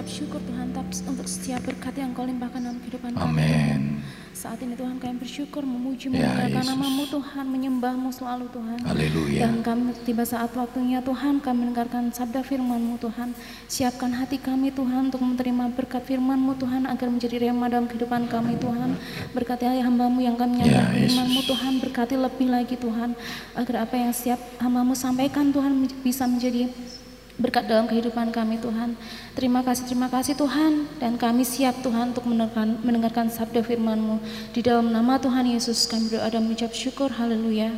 mengucap syukur Tuhan untuk setiap berkat yang Kau limpahkan dalam kehidupan kami. Amin. Saat ini Tuhan kami bersyukur memuji Ya, memuliakan namamu Tuhan menyembahmu selalu Tuhan. Haleluya. Dan kami tiba saat waktunya Tuhan kami mendengarkan sabda firman-Mu Tuhan. Siapkan hati kami Tuhan untuk menerima berkat firman-Mu Tuhan agar menjadi rema dalam kehidupan kami Tuhan. Berkati hamba-Mu yang kami Ya, menyampaikan Yesus. firman-Mu Tuhan berkati lebih lagi Tuhan. Agar apa yang siap hamba-Mu sampaikan Tuhan bisa menjadi berkat dalam kehidupan kami Tuhan. Terima kasih, terima kasih Tuhan. Dan kami siap Tuhan untuk mendengarkan, mendengarkan sabda firman-Mu. Di dalam nama Tuhan Yesus kami berdoa dan mengucap syukur. Haleluya.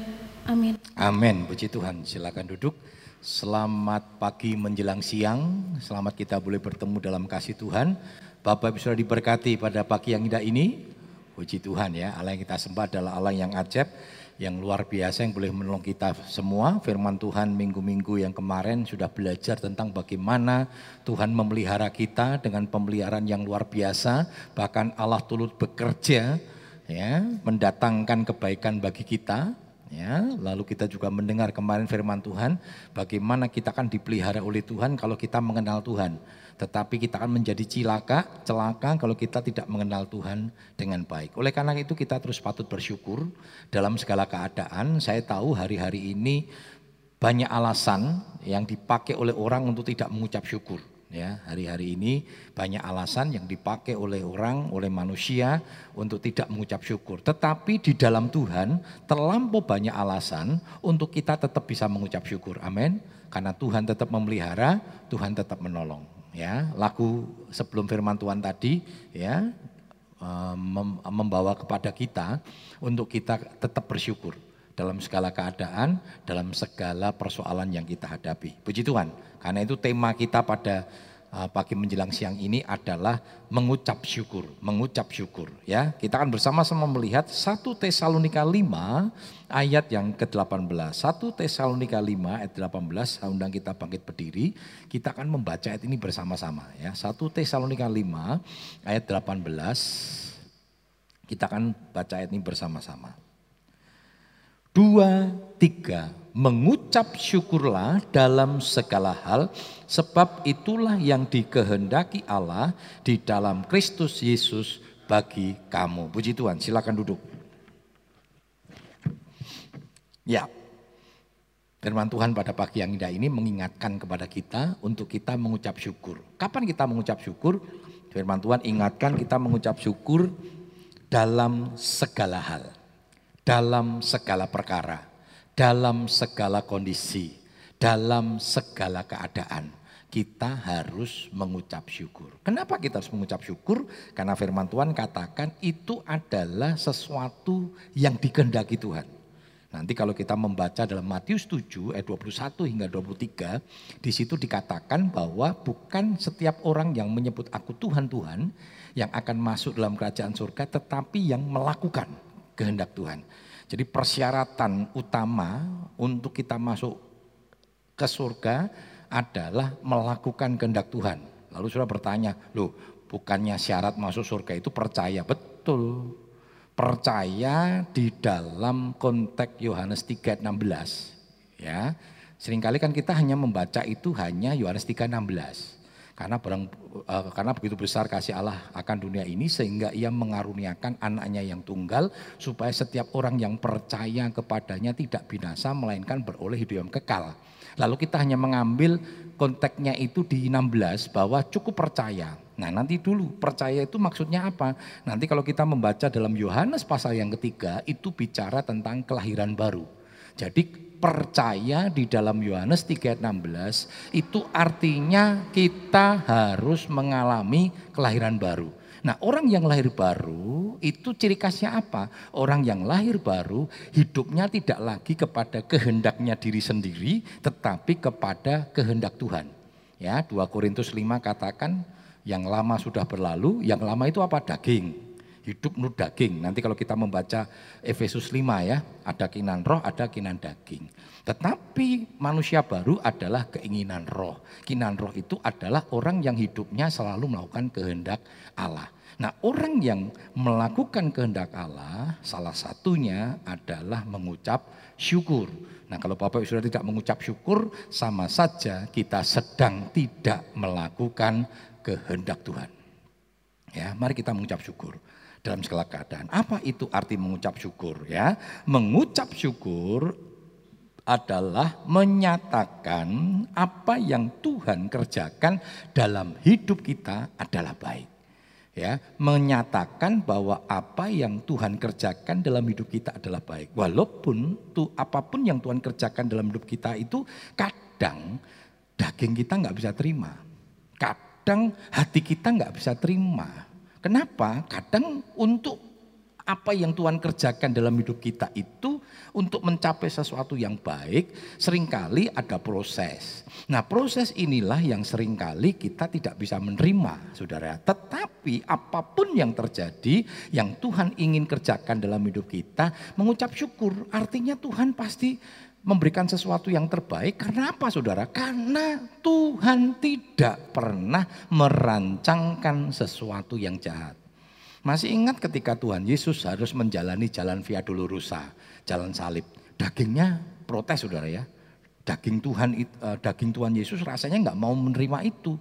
Amin. Amin. Puji Tuhan. Silakan duduk. Selamat pagi menjelang siang. Selamat kita boleh bertemu dalam kasih Tuhan. Bapak Ibu sudah diberkati pada pagi yang indah ini. Puji Tuhan ya. Allah yang kita sembah adalah Allah yang ajaib, yang luar biasa yang boleh menolong kita semua. Firman Tuhan minggu-minggu yang kemarin sudah belajar tentang bagaimana Tuhan memelihara kita dengan pemeliharaan yang luar biasa. Bahkan Allah turut bekerja ya, mendatangkan kebaikan bagi kita. Ya, lalu kita juga mendengar kemarin firman Tuhan, bagaimana kita akan dipelihara oleh Tuhan kalau kita mengenal Tuhan. Tetapi kita akan menjadi cilaka, celaka kalau kita tidak mengenal Tuhan dengan baik. Oleh karena itu kita terus patut bersyukur dalam segala keadaan. Saya tahu hari-hari ini banyak alasan yang dipakai oleh orang untuk tidak mengucap syukur. Ya, hari-hari ini banyak alasan yang dipakai oleh orang, oleh manusia untuk tidak mengucap syukur. Tetapi di dalam Tuhan terlampau banyak alasan untuk kita tetap bisa mengucap syukur. Amin. Karena Tuhan tetap memelihara, Tuhan tetap menolong. Ya, lagu sebelum firman Tuhan tadi, ya, eh, mem- membawa kepada kita untuk kita tetap bersyukur dalam segala keadaan, dalam segala persoalan yang kita hadapi. Puji Tuhan. Karena itu tema kita pada pagi menjelang siang ini adalah mengucap syukur, mengucap syukur ya. Kita akan bersama-sama melihat 1 Tesalonika 5 ayat yang ke-18. 1 Tesalonika 5 ayat 18, saya undang kita bangkit berdiri. Kita akan membaca ayat ini bersama-sama ya. 1 Tesalonika 5 ayat 18. Kita akan baca ayat ini bersama-sama. Dua, tiga, mengucap syukurlah dalam segala hal, sebab itulah yang dikehendaki Allah di dalam Kristus Yesus bagi kamu. Puji Tuhan, silakan duduk. Ya, firman Tuhan pada pagi yang indah ini mengingatkan kepada kita untuk kita mengucap syukur. Kapan kita mengucap syukur? Firman Tuhan ingatkan kita mengucap syukur dalam segala hal dalam segala perkara, dalam segala kondisi, dalam segala keadaan. Kita harus mengucap syukur. Kenapa kita harus mengucap syukur? Karena firman Tuhan katakan itu adalah sesuatu yang dikehendaki Tuhan. Nanti kalau kita membaca dalam Matius 7 ayat 21 hingga 23, di situ dikatakan bahwa bukan setiap orang yang menyebut aku Tuhan Tuhan yang akan masuk dalam kerajaan surga, tetapi yang melakukan kehendak Tuhan. Jadi persyaratan utama untuk kita masuk ke surga adalah melakukan kehendak Tuhan. Lalu sudah bertanya, loh bukannya syarat masuk surga itu percaya? Betul. Percaya di dalam konteks Yohanes 3 ayat 16. Ya. Seringkali kan kita hanya membaca itu hanya Yohanes 3 ayat 16. Karena barang eh, karena begitu besar kasih Allah akan dunia ini sehingga ia mengaruniakan anaknya yang tunggal supaya setiap orang yang percaya kepadanya tidak binasa melainkan beroleh hidup yang kekal. Lalu kita hanya mengambil konteksnya itu di 16 bahwa cukup percaya. Nah nanti dulu percaya itu maksudnya apa? Nanti kalau kita membaca dalam Yohanes pasal yang ketiga itu bicara tentang kelahiran baru. Jadi percaya di dalam Yohanes 3 ayat 16 itu artinya kita harus mengalami kelahiran baru. Nah orang yang lahir baru itu ciri khasnya apa? Orang yang lahir baru hidupnya tidak lagi kepada kehendaknya diri sendiri tetapi kepada kehendak Tuhan. Ya 2 Korintus 5 katakan yang lama sudah berlalu, yang lama itu apa? Daging hidup menurut daging. Nanti kalau kita membaca Efesus 5 ya, ada keinginan roh, ada keinginan daging. Tetapi manusia baru adalah keinginan roh. Keinginan roh itu adalah orang yang hidupnya selalu melakukan kehendak Allah. Nah orang yang melakukan kehendak Allah salah satunya adalah mengucap syukur. Nah kalau Bapak Ibu Saudara tidak mengucap syukur, sama saja kita sedang tidak melakukan kehendak Tuhan. Ya, mari kita mengucap syukur dalam segala keadaan. Apa itu arti mengucap syukur ya? Mengucap syukur adalah menyatakan apa yang Tuhan kerjakan dalam hidup kita adalah baik ya menyatakan bahwa apa yang Tuhan kerjakan dalam hidup kita adalah baik walaupun tuh apa pun yang Tuhan kerjakan dalam hidup kita itu kadang daging kita nggak bisa terima kadang hati kita nggak bisa terima kenapa kadang untuk apa yang Tuhan kerjakan dalam hidup kita itu untuk mencapai sesuatu yang baik sering kali ada proses. Nah proses inilah yang sering kali kita tidak bisa menerima saudara. Tetapi apa pun yang terjadi yang Tuhan ingin kerjakan dalam hidup kita mengucap syukur. Artinya Tuhan pasti memberikan sesuatu yang terbaik karena apa saudara? Karena Tuhan tidak pernah merancangkan sesuatu yang jahat. Masih ingat ketika Tuhan Yesus harus menjalani jalan Via Dolorosa, jalan salib. Dagingnya protes saudara ya. Daging Tuhan uh, daging Tuhan Yesus rasanya nggak mau menerima itu.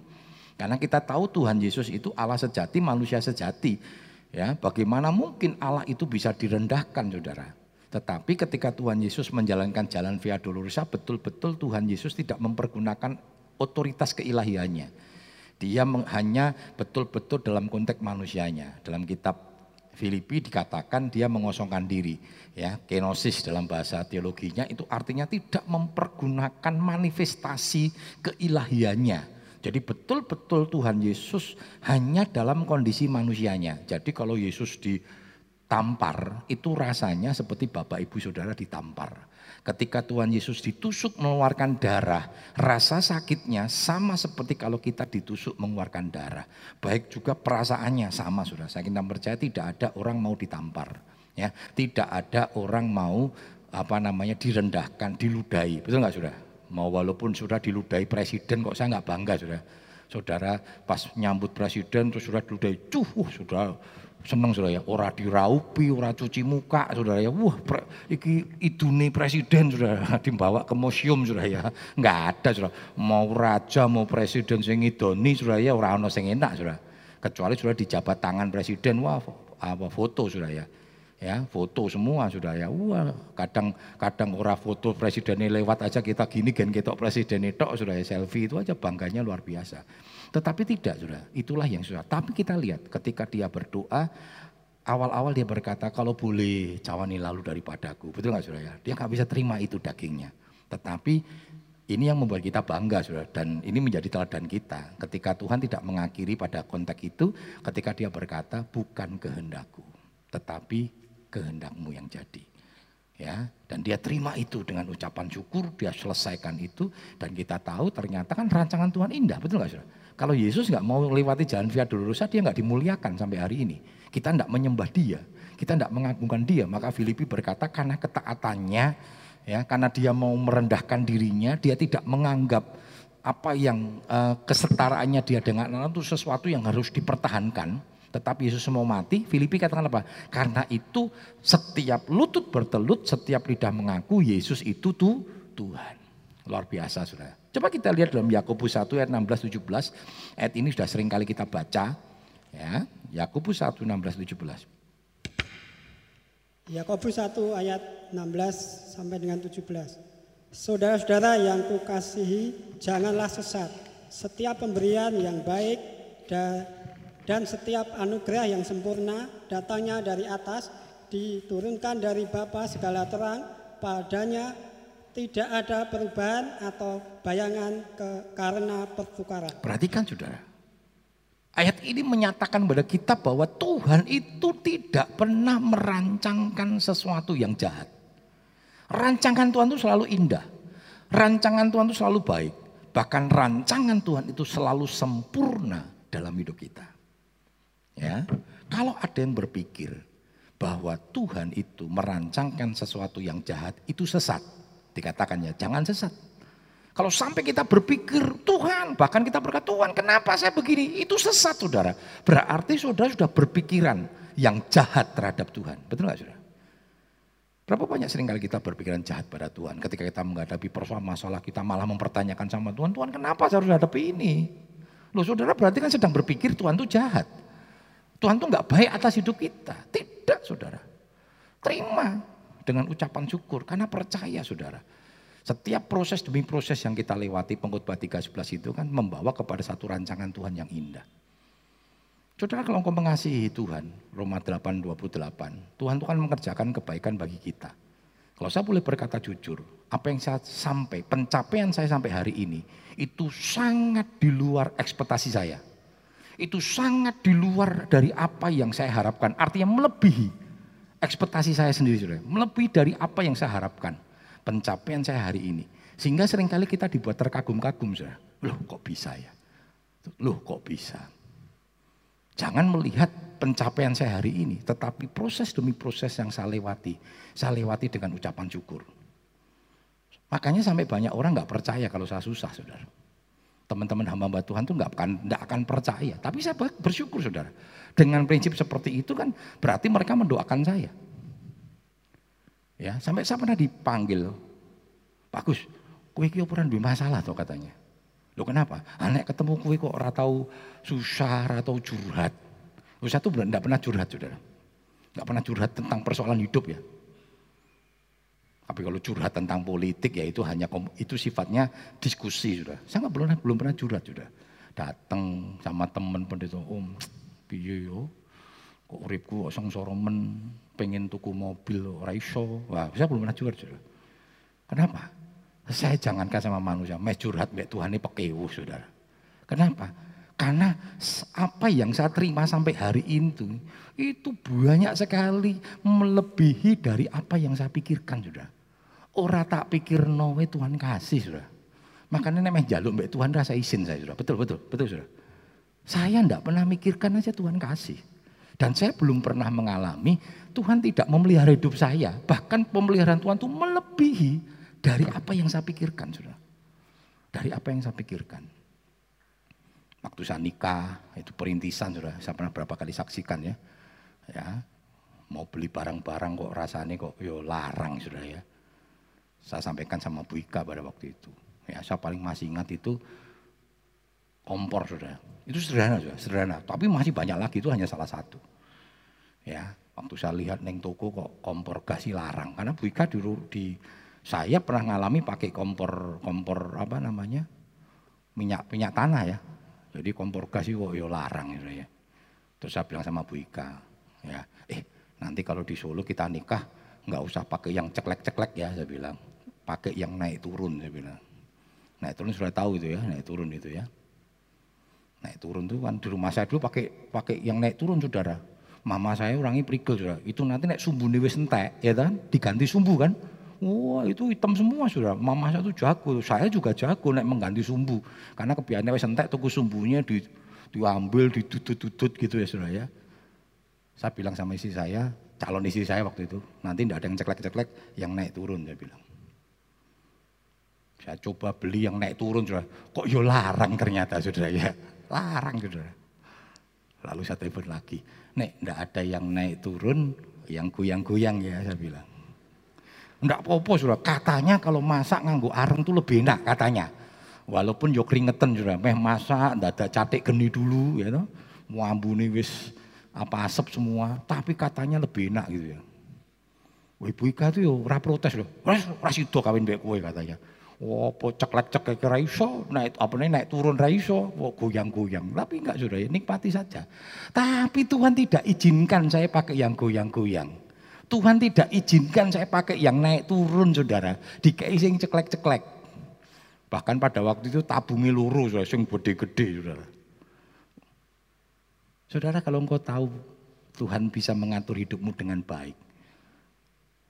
Karena kita tahu Tuhan Yesus itu Allah sejati, manusia sejati. Ya, bagaimana mungkin Allah itu bisa direndahkan saudara? Tetapi ketika Tuhan Yesus menjalankan jalan Via Dolorosa, betul-betul Tuhan Yesus tidak mempergunakan otoritas keilahiannya dia hanya betul-betul dalam konteks manusianya. Dalam kitab Filipi dikatakan dia mengosongkan diri. Ya, kenosis dalam bahasa teologinya itu artinya tidak mempergunakan manifestasi keilahiannya. Jadi betul-betul Tuhan Yesus hanya dalam kondisi manusianya. Jadi kalau Yesus ditampar itu rasanya seperti Bapak Ibu Saudara ditampar. Ketika Tuhan Yesus ditusuk mengeluarkan darah, rasa sakitnya sama seperti kalau kita ditusuk mengeluarkan darah. Baik juga perasaannya sama sudah. Saya kita percaya tidak ada orang mau ditampar, ya. Tidak ada orang mau apa namanya direndahkan, diludahi. Betul nggak sudah? Mau walaupun sudah diludahi presiden kok saya nggak bangga sudah. Saudara pas nyambut presiden terus sudah diludahi, cuh, sudah seneng saudara ya, ora diraupi, ora cuci muka saudara ya. Wah, pre, iki idune presiden saudara dibawa ke museum saudara ya. Enggak ada saudara. Mau raja mau presiden sing idoni saudara ya ora ono sing enak saudara. Kecuali sudah dijabat tangan presiden, wah apa foto saudara ya. Ya, foto semua sudah ya. Wah, kadang kadang ora foto presidennya lewat aja kita gini gen ketok presiden itu sudah ya selfie itu aja bangganya luar biasa. Tetapi tidak sudah, itulah yang susah. Tapi kita lihat ketika dia berdoa, awal-awal dia berkata kalau boleh cawani lalu daripadaku. Betul nggak saudara ya? Dia nggak bisa terima itu dagingnya. Tetapi ini yang membuat kita bangga saudara dan ini menjadi teladan kita. Ketika Tuhan tidak mengakhiri pada konteks itu, ketika dia berkata bukan kehendakku, tetapi kehendakmu yang jadi. Ya, dan dia terima itu dengan ucapan syukur, dia selesaikan itu dan kita tahu ternyata kan rancangan Tuhan indah, betul nggak saudara? Kalau Yesus nggak mau lewati jalan Via Dolorosa, dia nggak dimuliakan sampai hari ini. Kita nggak menyembah dia, kita nggak mengagungkan dia. Maka Filipi berkata karena ketaatannya, ya, karena dia mau merendahkan dirinya, dia tidak menganggap apa yang uh, kesetaraannya dia dengan Allah itu sesuatu yang harus dipertahankan. Tetapi Yesus mau mati, Filipi katakan apa? Karena itu setiap lutut bertelut, setiap lidah mengaku Yesus itu tuh Tuhan. Luar biasa saudara. Coba kita lihat dalam Yakobus 1 ayat 16 17. Ayat ini sudah sering kali kita baca. Ya, Yakobus 1 16 17. Yakobus 1 ayat 16 sampai dengan 17. Saudara-saudara yang kukasihi, janganlah sesat. Setiap pemberian yang baik dan setiap anugerah yang sempurna datangnya dari atas, diturunkan dari Bapa segala terang, padanya tidak ada perubahan atau bayangan ke, karena pertukaran. Perhatikan saudara. Ayat ini menyatakan kepada kita bahwa Tuhan itu tidak pernah merancangkan sesuatu yang jahat. Rancangan Tuhan itu selalu indah. Rancangan Tuhan itu selalu baik. Bahkan rancangan Tuhan itu selalu sempurna dalam hidup kita. Ya, kalau ada yang berpikir bahwa Tuhan itu merancangkan sesuatu yang jahat itu sesat Dikatakannya jangan sesat. Kalau sampai kita berpikir Tuhan, bahkan kita berkata Tuhan kenapa saya begini, itu sesat saudara. Berarti saudara sudah berpikiran yang jahat terhadap Tuhan. Betul nggak saudara? Berapa banyak sering kali kita berpikiran jahat pada Tuhan ketika kita menghadapi persoalan masalah kita malah mempertanyakan sama Tuhan, Tuhan kenapa saya harus hadapi ini? Loh saudara berarti kan sedang berpikir Tuhan itu jahat. Tuhan itu nggak baik atas hidup kita. Tidak saudara. Terima dengan ucapan syukur karena percaya saudara. Setiap proses demi proses yang kita lewati pengkhotbah 13 itu kan membawa kepada satu rancangan Tuhan yang indah. Saudara kalau engkau mengasihi Tuhan, Roma 8:28, Tuhan Tuhan mengerjakan kebaikan bagi kita. Kalau saya boleh berkata jujur, apa yang saya sampai, pencapaian saya sampai hari ini, itu sangat di luar ekspektasi saya. Itu sangat di luar dari apa yang saya harapkan. Artinya melebihi ekspektasi saya sendiri, saudara. Melebihi dari apa yang saya harapkan pencapaian saya hari ini. Sehingga sering kali kita dibuat terkagum-kagum. Saudara. Loh kok bisa ya? Loh kok bisa? Jangan melihat pencapaian saya hari ini. Tetapi proses demi proses yang saya lewati. Saya lewati dengan ucapan syukur. Makanya sampai banyak orang nggak percaya kalau saya susah saudara. Teman-teman hamba-hamba Tuhan tuh nggak akan, nggak akan percaya. Tapi saya bersyukur saudara. Dengan prinsip seperti itu kan berarti mereka mendoakan saya. Ya, sampai saya pernah dipanggil, bagus, kue kue pernah masalah tuh katanya. Lo kenapa? Anak ketemu kue kok ora tahu susah atau curhat. Usah tuh enggak pernah curhat, Saudara. Enggak pernah curhat tentang persoalan hidup ya. Tapi kalau curhat tentang politik ya itu hanya itu sifatnya diskusi sudah. Saya nggak belum belum pernah curhat sudah. Datang sama temen pendeta om, piye yo, kok uripku kok sengsara men pengen tuku mobil ora iso. Wah, saya belum pernah curhat. Kenapa? Saya jangankan sama manusia, mes curhat mbek Tuhan ini pekewu, Saudara. Kenapa? Karena apa yang saya terima sampai hari itu, itu banyak sekali melebihi dari apa yang saya pikirkan, Saudara. Ora tak pikir nowe Tuhan kasih, Saudara. Makanya nemeh jaluk mbak Tuhan rasa izin saya, Saudara. Betul, betul, betul, Saudara. Saya enggak pernah mikirkan aja Tuhan kasih. Dan saya belum pernah mengalami Tuhan tidak memelihara hidup saya. Bahkan pemeliharaan Tuhan itu melebihi dari apa yang saya pikirkan. Saudara. Dari apa yang saya pikirkan. Waktu saya nikah, itu perintisan sudah. Saya pernah berapa kali saksikan ya. ya Mau beli barang-barang kok rasanya kok yo larang sudah ya. Saya sampaikan sama Bu Ika pada waktu itu. Ya, saya paling masih ingat itu kompor sudah. Itu sederhana sudah, sederhana. Tapi masih banyak lagi itu hanya salah satu. Ya, waktu saya lihat neng toko kok kompor gas larang karena Bu Ika dulu di saya pernah ngalami pakai kompor kompor apa namanya minyak minyak tanah ya. Jadi kompor gas itu kok yo larang gitu ya. Terus saya bilang sama Bu Ika, ya, eh nanti kalau di Solo kita nikah nggak usah pakai yang ceklek-ceklek ya saya bilang, pakai yang naik turun saya bilang. Naik turun sudah tahu itu ya, naik turun itu ya. Naik turun tuh kan di rumah saya dulu pakai pakai yang naik turun saudara. Mama saya orangnya prigel saudara. Itu nanti naik sumbu wis entek ya kan, diganti sumbu kan. Wah itu hitam semua saudara. Mama saya tuh jago, saya juga jago naik mengganti sumbu. Karena kebiasaannya wis entek tuku sumbunya di diambil, ditutut-tutut gitu ya saudara ya. Saya bilang sama istri saya, calon istri saya waktu itu, nanti tidak ada yang ceklek-ceklek, yang naik turun saya bilang. Saya coba beli yang naik turun saudara, kok yo larang ternyata saudara ya. Larang saudara. Lalu saya telepon lagi, Nek, enggak ada yang naik turun, yang goyang-goyang ya saya bilang. Enggak apa-apa sudah, katanya kalau masak nganggo areng tuh lebih enak katanya. Walaupun yo keringetan sudah, meh masak, enggak ada catik geni dulu ya toh. Muambune wis apa asap semua, tapi katanya lebih enak gitu ya. Ibu Ika tuh yo ora protes loh. Ora kawin mbek kowe katanya. Apa ceklek-ceklek ra iso, naik apa nih naik turun ra iso, goyang-goyang. Tapi enggak sudah ya, nikmati saja. Tapi Tuhan tidak izinkan saya pakai yang goyang-goyang. Tuhan tidak izinkan saya pakai yang naik turun saudara. Dikai sing ceklek-ceklek. Bahkan pada waktu itu tabungi lurus, sing gede-gede saudara. Saudara kalau engkau tahu Tuhan bisa mengatur hidupmu dengan baik.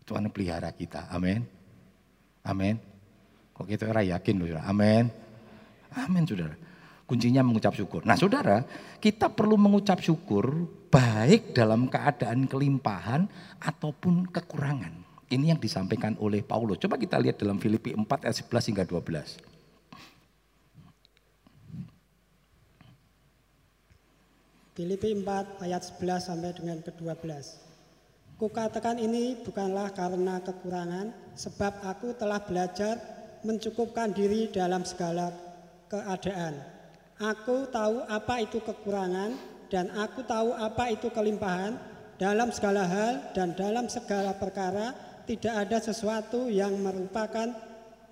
Tuhan pelihara kita. Amin. Amin. Kok kita ora yakin. Amin. Amin, saudara. Kuncinya mengucap syukur. Nah, saudara, kita perlu mengucap syukur baik dalam keadaan kelimpahan ataupun kekurangan. Ini yang disampaikan oleh Paulus. Coba kita lihat dalam Filipi 4 ayat 11 hingga 12. Filipi 4 ayat 11 sampai dengan ke-12. Kukatakan ini bukanlah karena kekurangan, sebab aku telah belajar mencukupkan diri dalam segala keadaan. Aku tahu apa itu kekurangan dan aku tahu apa itu kelimpahan dalam segala hal dan dalam segala perkara tidak ada sesuatu yang merupakan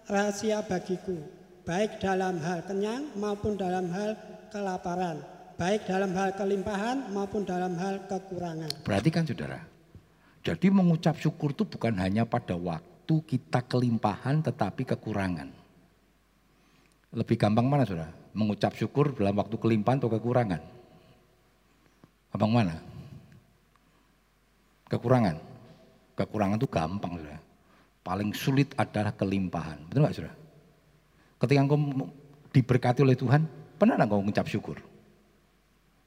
rahasia bagiku, baik dalam hal kenyang maupun dalam hal kelaparan, baik dalam hal kelimpahan maupun dalam hal kekurangan. Perhatikan saudara, jadi mengucap syukur itu bukan hanya pada waktu kita kelimpahan tetapi kekurangan. Lebih gampang mana saudara? Mengucap syukur dalam waktu kelimpahan atau kekurangan? Gampang mana? Kekurangan. Kekurangan itu gampang saudara. Paling sulit adalah kelimpahan. Betul nggak saudara? Ketika engkau diberkati oleh Tuhan, pernah nggak engkau mengucap syukur?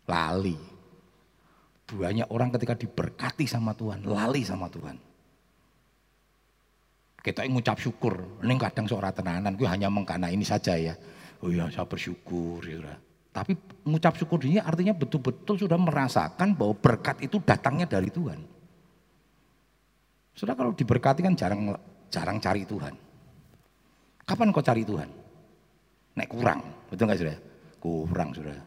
Lali. Banyak orang ketika diberkati sama Tuhan, lali sama Tuhan. Kita ngucap syukur, ini kadang seorang tenanan, gue hanya mengkana ini saja ya. Oh iya saya bersyukur. Ya. Tapi mengucap syukur ini artinya betul-betul sudah merasakan bahwa berkat itu datangnya dari Tuhan. Sudah kalau diberkati kan jarang jarang cari Tuhan. Kapan kau cari Tuhan? Naik kurang, betul nggak sudah? Kurang sudah.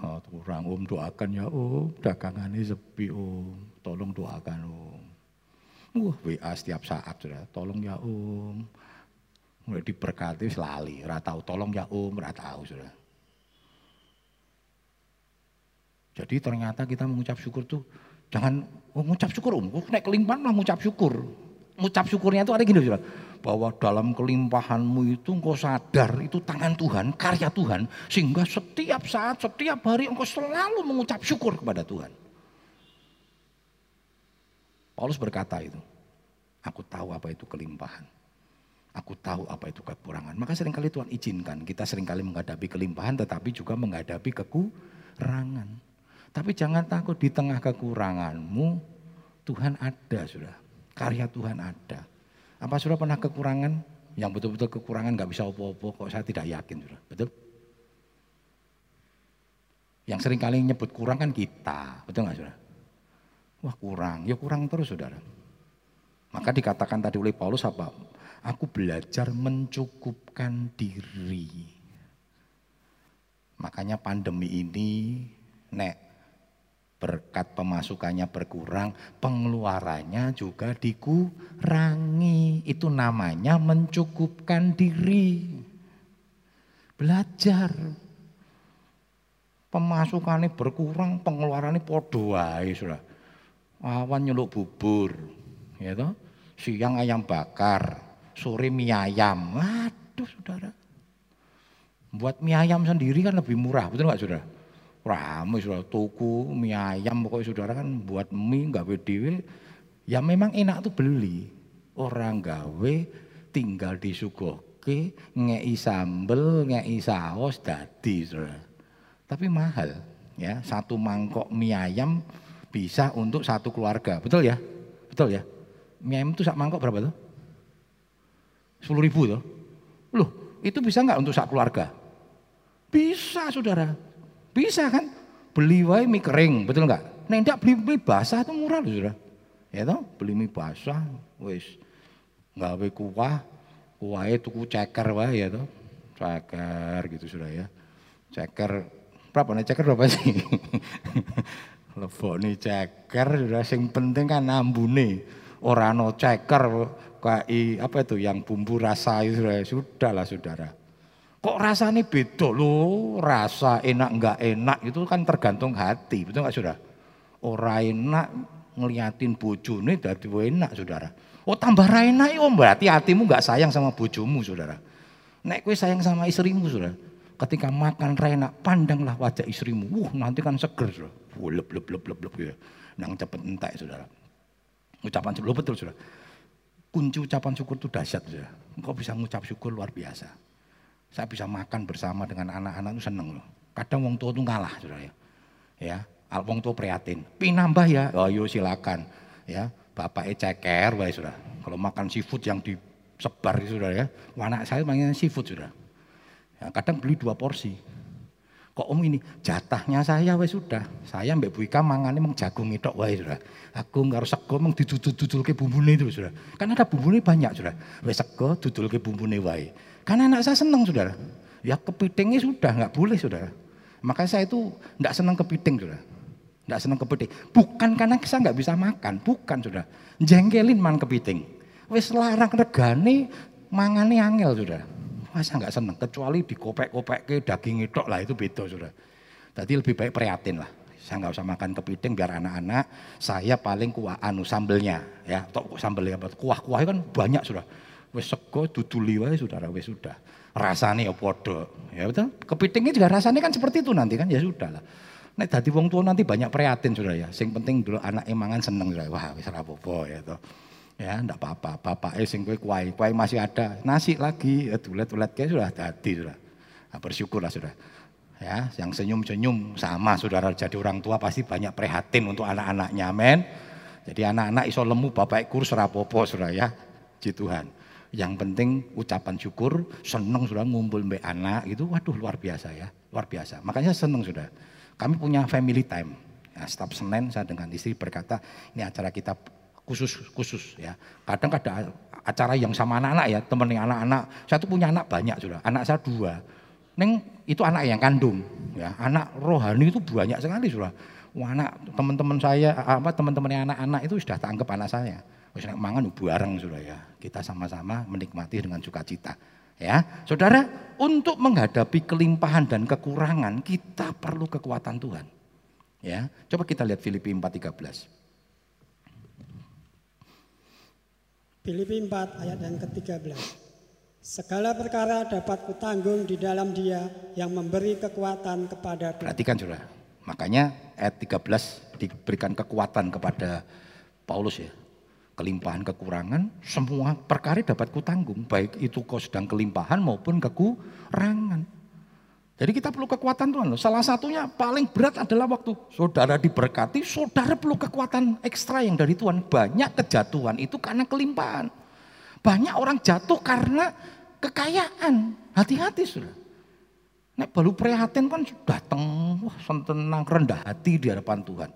Oh, kurang om doakan ya om, dagangannya sepi om, tolong doakan om. Wah WA setiap saat sudah, tolong ya om. Mulai diberkati selalu, tahu tolong ya om, tahu sudah. Jadi ternyata kita mengucap syukur tuh jangan oh, mengucap syukur om, naik kelimpahan lah mengucap syukur. Mengucap syukurnya itu ada gini sudah bahwa dalam kelimpahanmu itu engkau sadar itu tangan Tuhan, karya Tuhan, sehingga setiap saat, setiap hari engkau selalu mengucap syukur kepada Tuhan. Paulus berkata itu, aku tahu apa itu kelimpahan. Aku tahu apa itu kekurangan. Maka sering kali Tuhan izinkan kita sering kali menghadapi kelimpahan tetapi juga menghadapi kekurangan. Tapi jangan takut di tengah kekuranganmu Tuhan ada sudah. Karya Tuhan ada. Apa sudah pernah kekurangan? Yang betul-betul kekurangan nggak bisa opo-opo kok saya tidak yakin sudah. Betul? Yang sering kali nyebut kurang kan kita, betul nggak saudara? Wah kurang, ya kurang terus saudara. Maka dikatakan tadi oleh Paulus apa? Aku belajar mencukupkan diri. Makanya pandemi ini, nek berkat pemasukannya berkurang, pengeluarannya juga dikurangi. Itu namanya mencukupkan diri. Belajar. Pemasukannya berkurang, pengeluarannya podo wae sudah. Awan nyeluk bubur, ya toh. Siang ayam bakar, sore mie ayam. Waduh, Saudara. Buat mie ayam sendiri kan lebih murah, betul nggak Saudara? Rame sudah tuku mie ayam pokoknya saudara kan buat mie gawe dhewe. Ya memang enak tuh beli. Orang gawe tinggal disuguhke ngei sambel, ngei saus dadi saudara. Tapi mahal ya. Satu mangkok mie ayam bisa untuk satu keluarga. Betul ya? Betul ya? Mie ayam itu sak mangkok berapa tuh? Sepuluh ribu tuh. Loh, itu bisa nggak untuk sak keluarga? Bisa saudara. Bisa kan? Beli wae mie kering, betul nggak? Ndak beli mie basah itu murah loh sudah. Ya toh, beli mie basah wis gawe kuah, kuahnya tuku ceker wae ya toh. Ceker gitu sudah ya. Ceker berapa nih ceker berapa sih? nih ceker sing penting kan ambune. Ora no ceker kayak apa itu yang bumbu rasa itu sudah, sudah lah saudara. Kok rasanya beda loh, rasa enak enggak enak itu kan tergantung hati, betul enggak saudara? Orang enak ngeliatin bojone dadi enak saudara. Oh tambah enak ya berarti hatimu enggak sayang sama bojomu saudara. Nek kue sayang sama istrimu saudara. Ketika makan enak, pandanglah wajah istrimu. Wah nanti kan seger saudara. Lep lep lep lep lep ya. Nang cepet entek saudara. Ucapan syukur betul saudara. Kunci ucapan syukur itu dahsyat saudara. Engkau bisa ngucap syukur luar biasa. Saya bisa makan bersama dengan anak-anak itu seneng loh. Kadang wong tua itu ngalah saudara ya. Ya, wong tua prihatin. Pinambah ya, oh yo silakan. Ya, bapak ceker baik sudah. Kalau makan seafood yang disebar sudah ya. Anak saya mainnya seafood sudah. Ya, kadang beli dua porsi. Kok om ini jatahnya saya wes sudah. Saya mbak Bu Ika mangane meng jagung itu wae sudah. Aku nggak harus sego meng didudul-dudul ke bumbune itu sudah. Kan ada bumbune banyak sudah. Wes sego dudul ke bumbune wae. Karena anak saya seneng sudah. Ya kepitingnya sudah nggak boleh sudah. Makanya saya itu nggak seneng kepiting sudah. Nggak seneng kepiting. Bukan karena saya nggak bisa makan, bukan sudah. Jengkelin man kepiting. Wes larang regane mangane angel sudah. Masa nggak seneng kecuali dikopek-kopek ke daging itu lah itu beda sudah. Tadi lebih baik prihatin lah. Saya nggak usah makan kepiting biar anak-anak. Saya paling kuah anu sambelnya ya. Tok sambelnya kuah-kuah kan banyak sudah. Wes sego duduli wae saudara wes sudah. Rasanya ya podo. Ya betul. Kepitingnya juga rasanya kan seperti itu nanti kan ya sudah lah. Nek dadi wong tua nanti banyak prihatin sudah ya. Sing penting dulu anak emangan seneng sudah. Wah wis ora ya toh. Ya ndak apa-apa, bapak eh sing kowe kuai, kuai masih ada, nasi lagi, ya tulet-tulet kayak sudah tadi sudah. Nah, bersyukurlah sudah. Ya, yang senyum-senyum sama saudara jadi orang tua pasti banyak prihatin untuk anak-anaknya, men. Jadi anak-anak iso lemu bapak kurus rapopo sudah ya. Ji Tuhan. Yang penting ucapan syukur, seneng sudah ngumpul mbak anak itu, waduh luar biasa ya, luar biasa. Makanya seneng sudah. Kami punya family time. Ya, setiap Senin saya dengan istri berkata, ini acara kita khusus khusus ya. Kadang ada acara yang sama anak-anak ya, temen anak-anak. Saya tuh punya anak banyak sudah, anak saya dua. Neng itu anak yang kandung ya, anak rohani itu banyak sekali sudah. Wah, anak teman-teman saya apa teman-teman anak-anak itu sudah tanggap anak saya. Wis nek mangan bareng sudah ya. Kita sama-sama menikmati dengan sukacita. Ya, saudara, untuk menghadapi kelimpahan dan kekurangan kita perlu kekuatan Tuhan. Ya, coba kita lihat Filipi 4:13. Filipi 4 ayat yang ke-13. Segala perkara dapat kutanggung di dalam dia yang memberi kekuatan kepada Perhatikan saudara. Makanya ayat 13 diberikan kekuatan kepada Paulus ya. Kelimpahan kekurangan semua perkara dapat kutanggung. Baik itu kau sedang kelimpahan maupun kekurangan. Jadi kita perlu kekuatan Tuhan. Salah satunya paling berat adalah waktu saudara diberkati, saudara perlu kekuatan ekstra yang dari Tuhan. Banyak kejatuhan itu karena kelimpahan. Banyak orang jatuh karena kekayaan. Hati-hati sudah. Nek baru prihatin kan datang, wah sentenang rendah hati di hadapan Tuhan.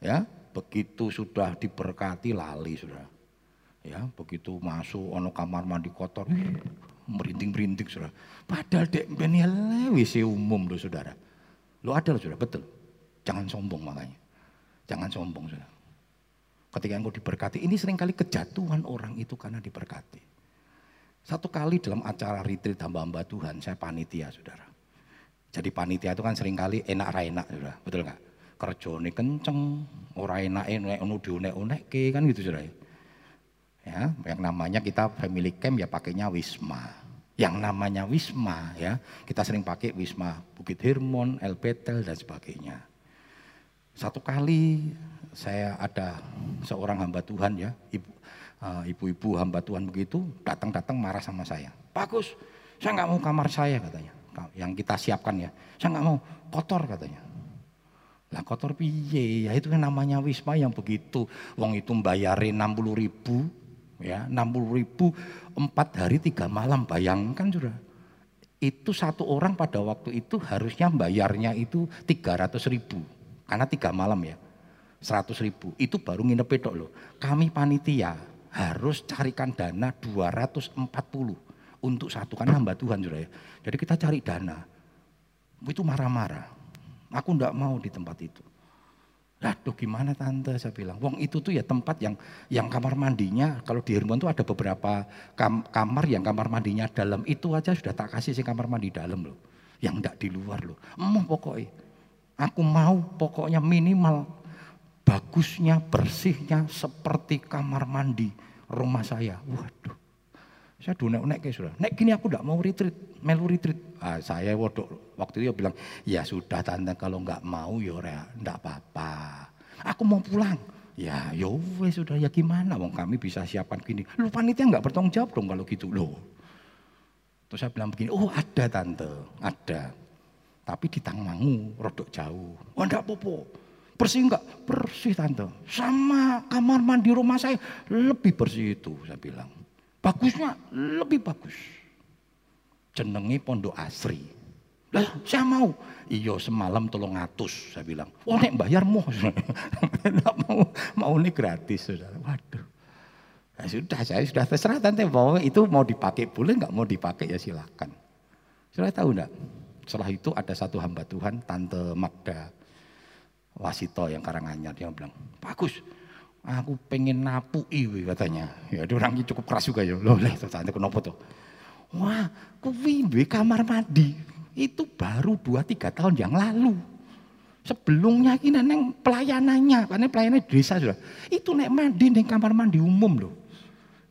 Ya, begitu sudah diberkati lali sudah. Ya, begitu masuk ono kamar mandi kotor, merinding-merinding saudara. Padahal dek WC umum loh saudara. Lo ada loh saudara, betul. Jangan sombong makanya. Jangan sombong saudara. Ketika engkau diberkati, ini sering kali kejatuhan orang itu karena diberkati. Satu kali dalam acara retreat hamba-hamba Tuhan, saya panitia saudara. Jadi panitia itu kan sering kali enak enak saudara, betul nggak? Kerjone kenceng, orang enak enak unek unek kan gitu saudara. Ya, yang namanya kita family camp ya pakainya Wisma. Yang namanya Wisma ya, kita sering pakai Wisma Bukit Hermon, El Betel dan sebagainya. Satu kali saya ada seorang hamba Tuhan ya, ibu uh, ibu-ibu hamba Tuhan begitu datang-datang marah sama saya. Bagus, saya nggak mau kamar saya katanya. Yang kita siapkan ya, saya nggak mau kotor katanya. Lah kotor piye? Ya itu namanya Wisma yang begitu. Wong itu bayarin 60 ribu ya 60 ribu empat hari tiga malam. Bayangkan sudah itu satu orang pada waktu itu harusnya bayarnya itu 300 ribu. Karena tiga malam ya 100 ribu. Itu baru nginep pedok loh. Kami panitia harus carikan dana 240 untuk satu. Kan hamba Tuhan sudah ya. Jadi kita cari dana. Itu marah-marah. Aku ndak mau di tempat itu Aduh gimana tante saya bilang. Wong itu tuh ya tempat yang yang kamar mandinya kalau di Hermon tuh ada beberapa kam, kamar yang kamar mandinya dalam itu aja sudah tak kasih sih kamar mandi dalam loh. Yang enggak di luar loh. Mau pokoknya. Aku mau pokoknya minimal bagusnya, bersihnya seperti kamar mandi rumah saya. Waduh. Saya dunia unek kayak sudah. Nek gini aku tidak mau retreat, melu retreat. Ah, saya waduh, waktu itu bilang, ya sudah tante kalau nggak mau ya enggak apa-apa. Aku mau pulang. Ya, yo ya sudah ya gimana? Wong kami bisa siapkan gini. Lu panitia nggak bertanggung jawab dong kalau gitu loh. Terus saya bilang begini, oh ada tante, ada. Tapi di Tangmangu, rodok jauh. Oh enggak popo. Bersih enggak? Bersih tante. Sama kamar mandi rumah saya lebih bersih itu, saya bilang. Bagusnya lebih bagus. Jenengi Pondok Asri. Lah, saya mau. Iya, semalam tolong ngatus, saya bilang. Oh, nek bayar mau. Mau, mau ini gratis, saudara. Waduh. Ya sudah, saya sudah terserah tante bahwa itu mau dipakai boleh nggak mau dipakai ya silakan. Sudah tahu enggak? Setelah itu ada satu hamba Tuhan, Tante Magda Wasito yang Karanganyar dia bilang, bagus, aku pengen napu iwi katanya. Ya dia orang cukup keras juga ya. Loh, leh, tante kenapa tuh? Wah, kuwi kamar mandi. Itu baru 2-3 tahun yang lalu. Sebelumnya ini neng pelayanannya, karena pelayanannya desa sudah. Itu nek mandi neng kamar mandi umum loh.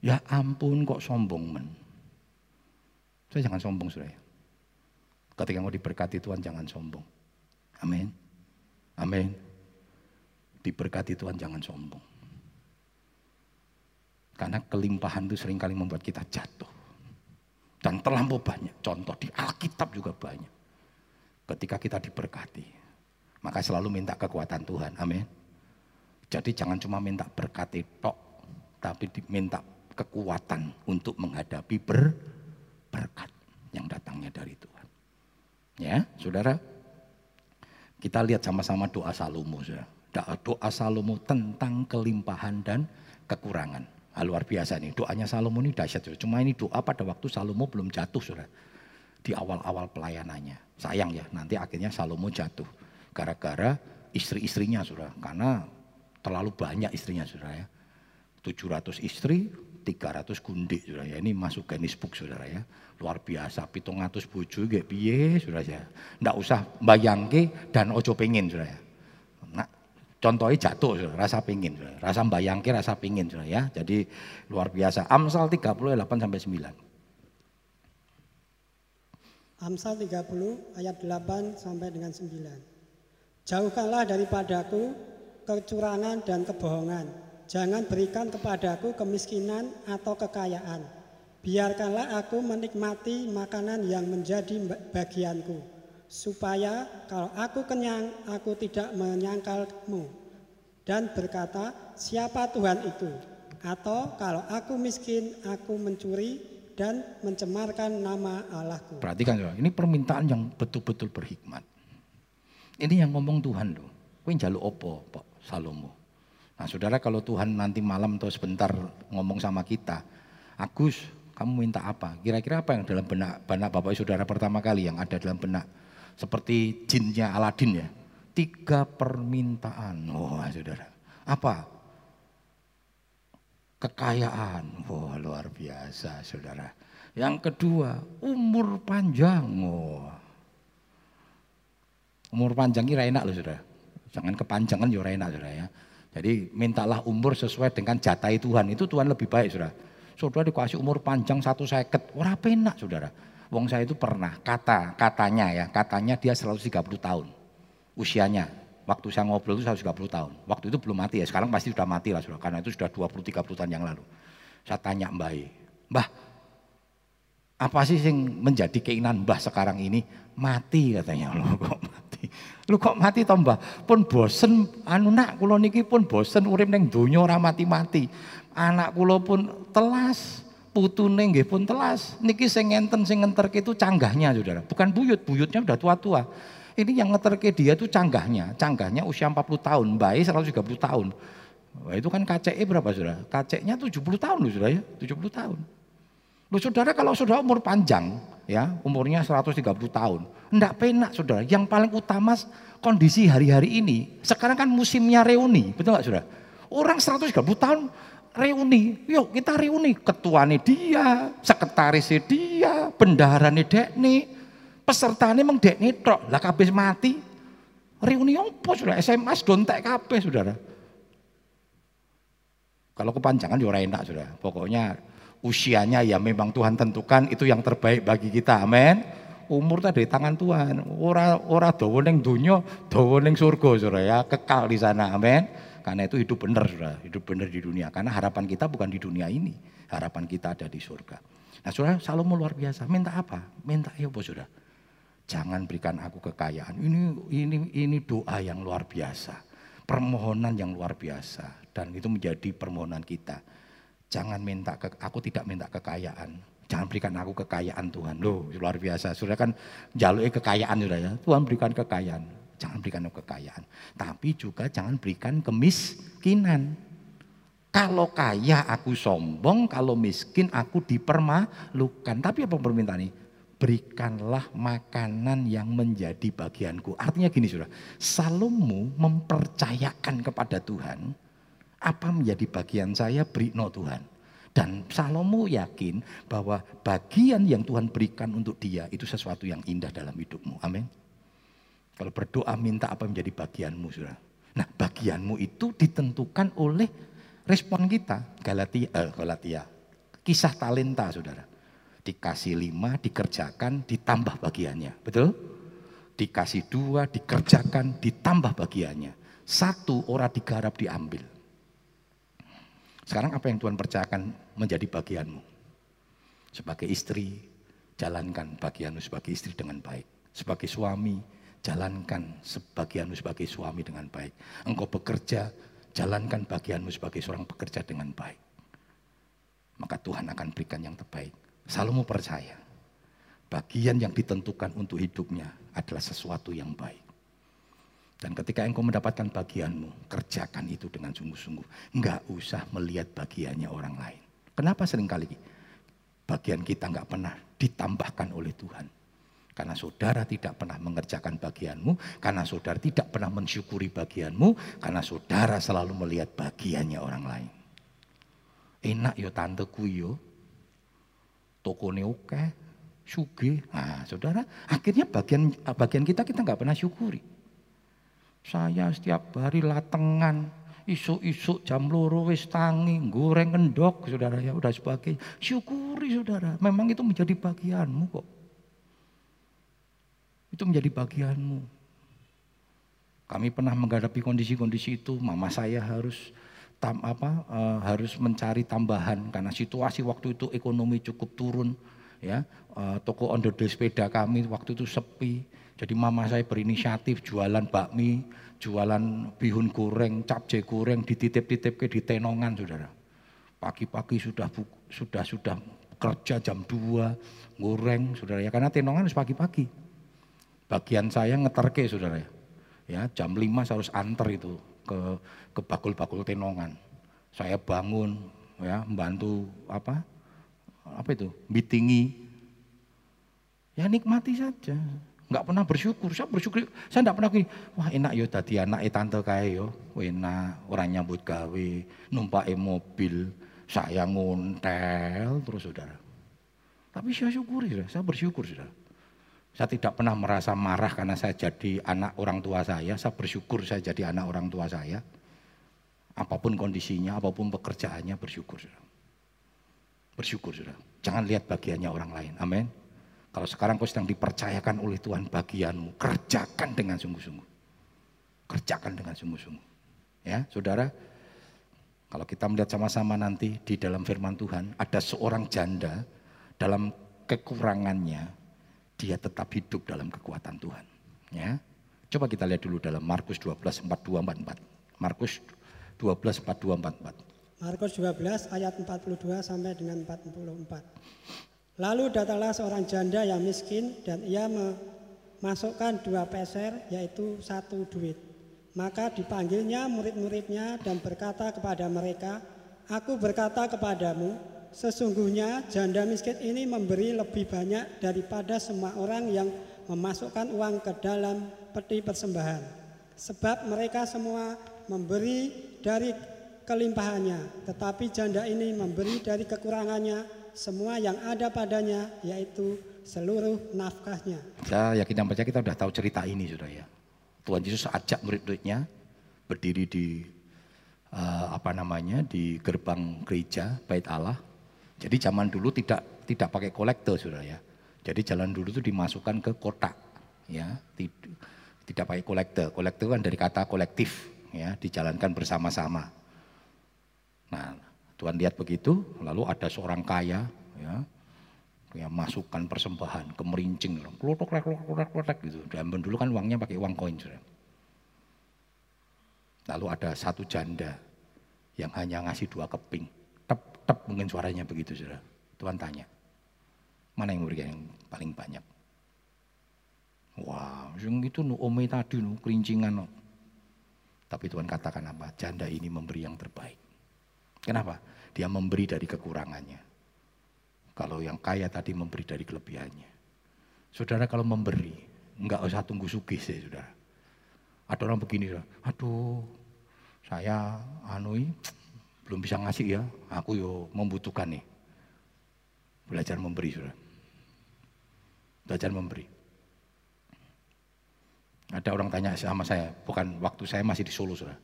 Ya ampun kok sombong men. Saya jangan sombong sudah ya. Ketika mau diberkati Tuhan jangan sombong. Amin. Amin. Diberkati Tuhan jangan sombong. Karena kelimpahan itu sering kali membuat kita jatuh. Dan terlampau banyak. Contoh di Alkitab juga banyak. Ketika kita diberkati. Maka selalu minta kekuatan Tuhan. Amin. Jadi jangan cuma minta berkati tok. Tapi minta kekuatan untuk menghadapi ber, berkat yang datangnya dari Tuhan. Ya, saudara, kita lihat sama-sama doa Salomo. Doa Salomo tentang kelimpahan dan kekurangan. Hal luar biasa nih, doanya Salomo ini dahsyat. Cuma ini doa pada waktu Salomo belum jatuh, saudara. Di awal-awal pelayanannya. Sayang ya, nanti akhirnya Salomo jatuh. Gara-gara istri-istrinya, saudara. Karena terlalu banyak istrinya, saudara ya. 700 istri, 300 gundik saudara ya. Ini masuk Guinness Book saudara ya. Luar biasa, pitung atus bojo gak piye saudara ya. Nggak usah bayangke dan ojo pengen saudara ya. Contohnya jatuh saudara, rasa pengen saudara. Rasa bayangke, rasa pengen saudara ya. Jadi luar biasa. Amsal 38 sampai 9. Amsal 30 ayat 8 sampai dengan 9. Jauhkanlah daripadaku kecurangan dan kebohongan Jangan berikan kepadaku kemiskinan atau kekayaan. Biarkanlah aku menikmati makanan yang menjadi bagianku, supaya kalau aku kenyang, aku tidak menyangkalmu. Dan berkata, siapa Tuhan itu? Atau kalau aku miskin, aku mencuri dan mencemarkan nama Allahku. Perhatikan, ini permintaan yang betul-betul berhikmat. Ini yang ngomong Tuhan loh. Kau jaluk opo, Pak Salomo. Nah saudara kalau Tuhan nanti malam atau sebentar ngomong sama kita, Agus kamu minta apa? Kira-kira apa yang dalam benak, benak Bapak Saudara pertama kali yang ada dalam benak? Seperti jinnya Aladin ya. Tiga permintaan. Wah oh, saudara. Apa? Kekayaan. Wah luar biasa saudara. Yang kedua, umur panjang. Oh. Umur panjang kira enak loh saudara. Jangan kepanjangan juga enak saudara ya. Jadi mintalah umur sesuai dengan jatai Tuhan. Itu Tuhan lebih baik saudara. Saudara dikasih umur panjang satu seket. Orang penak saudara. Wong saya itu pernah kata, katanya ya, katanya dia 130 tahun usianya. Waktu saya ngobrol itu 130 tahun. Waktu itu belum mati ya, sekarang pasti sudah mati lah saudara. Karena itu sudah 20-30 tahun yang lalu. Saya tanya Mbah, Mbah apa sih yang menjadi keinginan Mbah sekarang ini? Mati katanya. Loh kok mati? Lu kok mati toh Mbah? Pun bosen anu nak kula niki pun bosen urip ning donya ora mati-mati. Anak kula pun telas, putune nggih pun telas. Niki sing ngenten sing ngenterke itu canggahnya Saudara. Bukan buyut, buyutnya udah tua-tua. Ini yang ngeterke dia itu canggahnya. Canggahnya usia 40 tahun, Mbah 130 tahun. Wah, itu kan KCE berapa Saudara? KCE-nya 70 tahun loh Saudara ya, 70 tahun. Loh saudara kalau saudara umur panjang, ya umurnya 130 tahun, enggak penak saudara. Yang paling utama kondisi hari-hari ini, sekarang kan musimnya reuni, betul nggak saudara? Orang 130 tahun reuni, yuk kita reuni. Ketuanya dia, sekretarisnya dia, bendaharanya dekne, pesertanya emang dekne tok. Lah kabeh mati. Reuni apa saudara? SMS dontek kabeh saudara. Kalau kepanjangan ya enak saudara. Pokoknya usianya ya memang Tuhan tentukan itu yang terbaik bagi kita. Amin. Umur tadi tangan Tuhan. Ora ora dawa ning donya, dawa ning surga Saudara ya, kekal di sana. Amin. Karena itu hidup benar Saudara, hidup benar di dunia. Karena harapan kita bukan di dunia ini. Harapan kita ada di surga. Nah Saudara, Salomo luar biasa. Minta apa? Minta ya apa Saudara? Jangan berikan aku kekayaan. Ini ini ini doa yang luar biasa. Permohonan yang luar biasa dan itu menjadi permohonan kita Jangan minta ke, aku tidak minta kekayaan. Jangan berikan aku kekayaan Tuhan. Loh, luar biasa. Sudah kan jalur kekayaan sudah ya. Tuhan berikan kekayaan. Jangan berikan kekayaan. Tapi juga jangan berikan kemiskinan. Kalau kaya aku sombong, kalau miskin aku dipermalukan. Tapi apa permintaan ini? Berikanlah makanan yang menjadi bagianku. Artinya gini sudah, Salomo mempercayakan kepada Tuhan, apa menjadi bagian saya beri no Tuhan. Dan Salomo yakin bahwa bagian yang Tuhan berikan untuk dia itu sesuatu yang indah dalam hidupmu. Amin. Kalau berdoa minta apa menjadi bagianmu, sudah. Nah, bagianmu itu ditentukan oleh Respon kita, Galatia, eh, Galatia, kisah talenta saudara. Dikasih lima, dikerjakan, ditambah bagiannya. Betul? Dikasih dua, dikerjakan, ditambah bagiannya. Satu orang digarap diambil. Sekarang apa yang Tuhan percayakan menjadi bagianmu? Sebagai istri, jalankan bagianmu sebagai istri dengan baik. Sebagai suami, jalankan sebagianmu sebagai suami dengan baik. Engkau bekerja, Jalankan bagianmu sebagai seorang pekerja dengan baik. Maka Tuhan akan berikan yang terbaik. Salomo percaya. Bagian yang ditentukan untuk hidupnya adalah sesuatu yang baik. Dan ketika engkau mendapatkan bagianmu, kerjakan itu dengan sungguh-sungguh. Enggak usah melihat bagiannya orang lain. Kenapa sering kali bagian kita enggak pernah ditambahkan oleh Tuhan? Karena saudara tidak pernah mengerjakan bagianmu, karena saudara tidak pernah mensyukuri bagianmu, karena saudara selalu melihat bagiannya orang lain. Enak yo tante yo. Toko oke, suge. Nah, saudara, akhirnya bagian bagian kita kita nggak pernah syukuri. Saya setiap hari latengan, isuk-isuk jam loro wis tangi, goreng kendok, saudara ya udah sebagai syukuri saudara. Memang itu menjadi bagianmu kok. Itu menjadi bagianmu. Kami pernah menghadapi kondisi-kondisi itu, mama saya harus tam, apa uh, harus mencari tambahan karena situasi waktu itu ekonomi cukup turun ya. Uh, toko on the day sepeda kami waktu itu sepi. Jadi mama saya berinisiatif jualan bakmi, jualan bihun goreng, capce goreng dititip-titip ke di Tenongan Saudara. Pagi-pagi sudah sudah sudah kerja jam 2 goreng Saudara ya karena Tenongan harus pagi-pagi. Bagian saya ngeterke saudara. Ya. Ya jam 5 saya harus antar itu ke ke bakul-bakul tenongan. Saya bangun ya membantu apa apa itu meetingi. Ya nikmati saja. Nggak pernah bersyukur. Saya bersyukur saya nggak pernah gini wah enak yo tadi anak tante kaya yo. Enak orang nyambut gawe numpak mobil saya ngontel terus saudara. Tapi saya syukuri saya bersyukur saudara saya tidak pernah merasa marah karena saya jadi anak orang tua saya. Saya bersyukur saya jadi anak orang tua saya. Apa pun kondisinya, apa pun pekerjaannya, bersyukur. Saudara. Bersyukur, saudara. Jangan lihat bagiannya orang lain. Amin. Kalau sekarang kau sedang dipercayakan oleh Tuhan bagianmu, kerjakan dengan sungguh-sungguh. Kerjakan dengan sungguh-sungguh. Ya, saudara. Kalau kita melihat sama-sama nanti di dalam firman Tuhan, ada seorang janda dalam kekurangannya, dia tetap hidup dalam kekuatan Tuhan. Ya. Coba kita lihat dulu dalam Markus 12 42 44. Markus 12 42 44. Markus 12 ayat 42 sampai dengan 44. Lalu datanglah seorang janda yang miskin dan ia memasukkan dua peser yaitu satu duit. Maka dipanggilnya murid-muridnya dan berkata kepada mereka, Aku berkata kepadamu, Sesungguhnya janda miskin ini memberi lebih banyak daripada semua orang yang memasukkan uang ke dalam peti persembahan. Sebab mereka semua memberi dari kelimpahannya, tetapi janda ini memberi dari kekurangannya semua yang ada padanya, yaitu seluruh nafkahnya. Saya yakin dan percaya kita sudah tahu cerita ini sudah ya. Tuhan Yesus ajak murid-muridnya berdiri di uh, apa namanya di gerbang gereja Bait Allah jadi zaman dulu tidak tidak pakai kolektor sudah ya. Jadi jalan dulu itu dimasukkan ke kotak ya. Tidak, pakai kolektor. Kolektor kan dari kata kolektif ya, dijalankan bersama-sama. Nah, Tuhan lihat begitu, lalu ada seorang kaya ya, yang masukkan persembahan kemerincing, klotok klotok klotok klotok gitu. Dan dulu kan uangnya pakai uang koin sudah. Lalu ada satu janda yang hanya ngasih dua keping tep, mungkin suaranya begitu saudara. Tuhan tanya, Mana yang memberikan yang paling banyak? Wah, yang itu nu ome tadi nu kerincingan no. Tapi Tuhan katakan apa? Janda ini memberi yang terbaik. Kenapa? Dia memberi dari kekurangannya. Kalau yang kaya tadi memberi dari kelebihannya. Saudara kalau memberi, enggak usah tunggu sugih sih saudara. Ada orang begini, aduh saya anui belum bisa ngasih ya, aku yo membutuhkan nih. Belajar memberi saudara. Belajar memberi. Ada orang tanya sama saya, bukan waktu saya masih di Solo, saudara.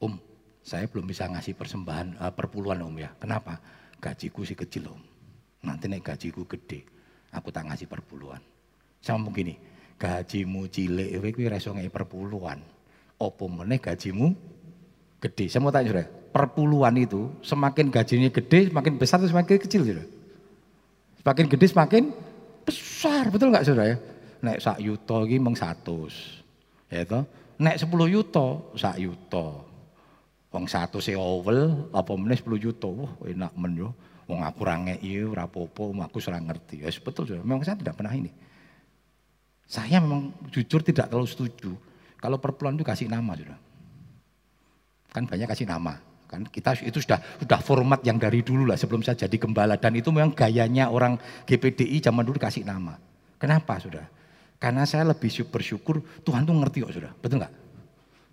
Om, saya belum bisa ngasih persembahan uh, perpuluhan om ya. Kenapa? Gajiku sih kecil om. Nanti naik gajiku gede, aku tak ngasih perpuluhan. Sama begini, gajimu cilik, kowe ngasih perpuluhan. Opo meneh gajimu gede. Saya mau tanya saudara, perpuluhan itu semakin gajinya gede, semakin besar atau semakin kecil saudara? Semakin gede semakin besar, betul nggak saudara ya? nek sak yuto iki mung 100. Ya to? Nek 10 yuto sak yuto. Wong 100 e owel apa meneh 10 yuto. Wah, enak men yo. Aku ora ngeki apa-apa, aku ora ngerti. Ya betul sudah. Memang saya tidak pernah ini. Saya memang jujur tidak terlalu setuju kalau perpuluhan itu kasih nama sudah. Kan banyak kasih nama. Kan kita itu sudah sudah format yang dari dulu lah sebelum saya jadi gembala dan itu memang gayanya orang GPDI zaman dulu kasih nama. Kenapa sudah? Karena saya lebih bersyukur Tuhan tuh ngerti kok sudah, betul nggak?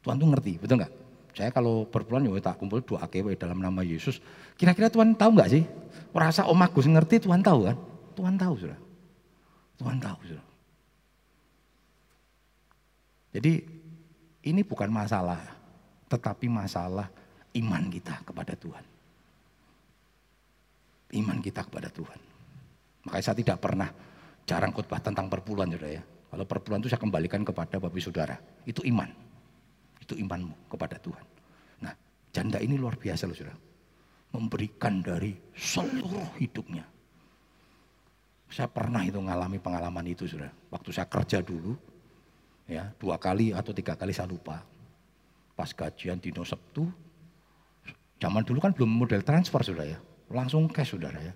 Tuhan tuh ngerti, betul nggak? Saya kalau berpulang ya tak kumpul doa kewe dalam nama Yesus. Kira-kira Tuhan tahu nggak sih? Rasa Om Agus ngerti Tuhan tahu kan? Tuhan tahu sudah. Tuhan tahu sudah. Jadi ini bukan masalah, tetapi masalah iman kita kepada Tuhan. Iman kita kepada Tuhan. Makanya saya tidak pernah jarang khotbah tentang perpuluhan saudara ya. Kalau perpuluhan itu saya kembalikan kepada Bapak Saudara. Itu iman. Itu imanmu kepada Tuhan. Nah, janda ini luar biasa loh Saudara. Memberikan dari seluruh hidupnya. Saya pernah itu mengalami pengalaman itu Saudara. Waktu saya kerja dulu, ya dua kali atau tiga kali saya lupa. Pas gajian Dino Sabtu, zaman dulu kan belum model transfer Saudara ya. Langsung cash Saudara ya.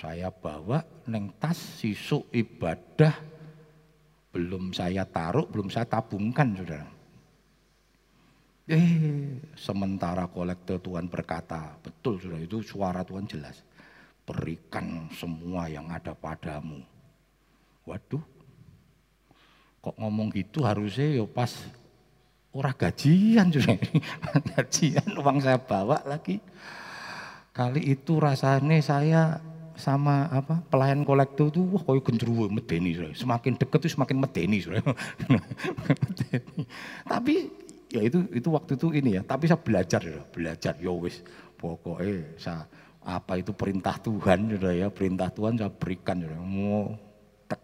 Saya bawa neng tas sisuk ibadah belum saya taruh, belum saya tabungkan saudara. Eh, sementara kolektor Tuhan berkata, betul sudah itu suara Tuhan jelas. Berikan semua yang ada padamu. Waduh, kok ngomong gitu harusnya ya pas ora gajian sudah gajian uang saya bawa lagi. Kali itu rasanya saya sama apa pelayan kolektor itu wah koyo gendruwo medeni semakin deket itu semakin medeni tapi ya itu itu waktu itu ini ya tapi saya belajar ya belajar ya wis. Pokoknya saya apa itu perintah Tuhan ya. Perintah Tuhan saya berikan sudah mau tek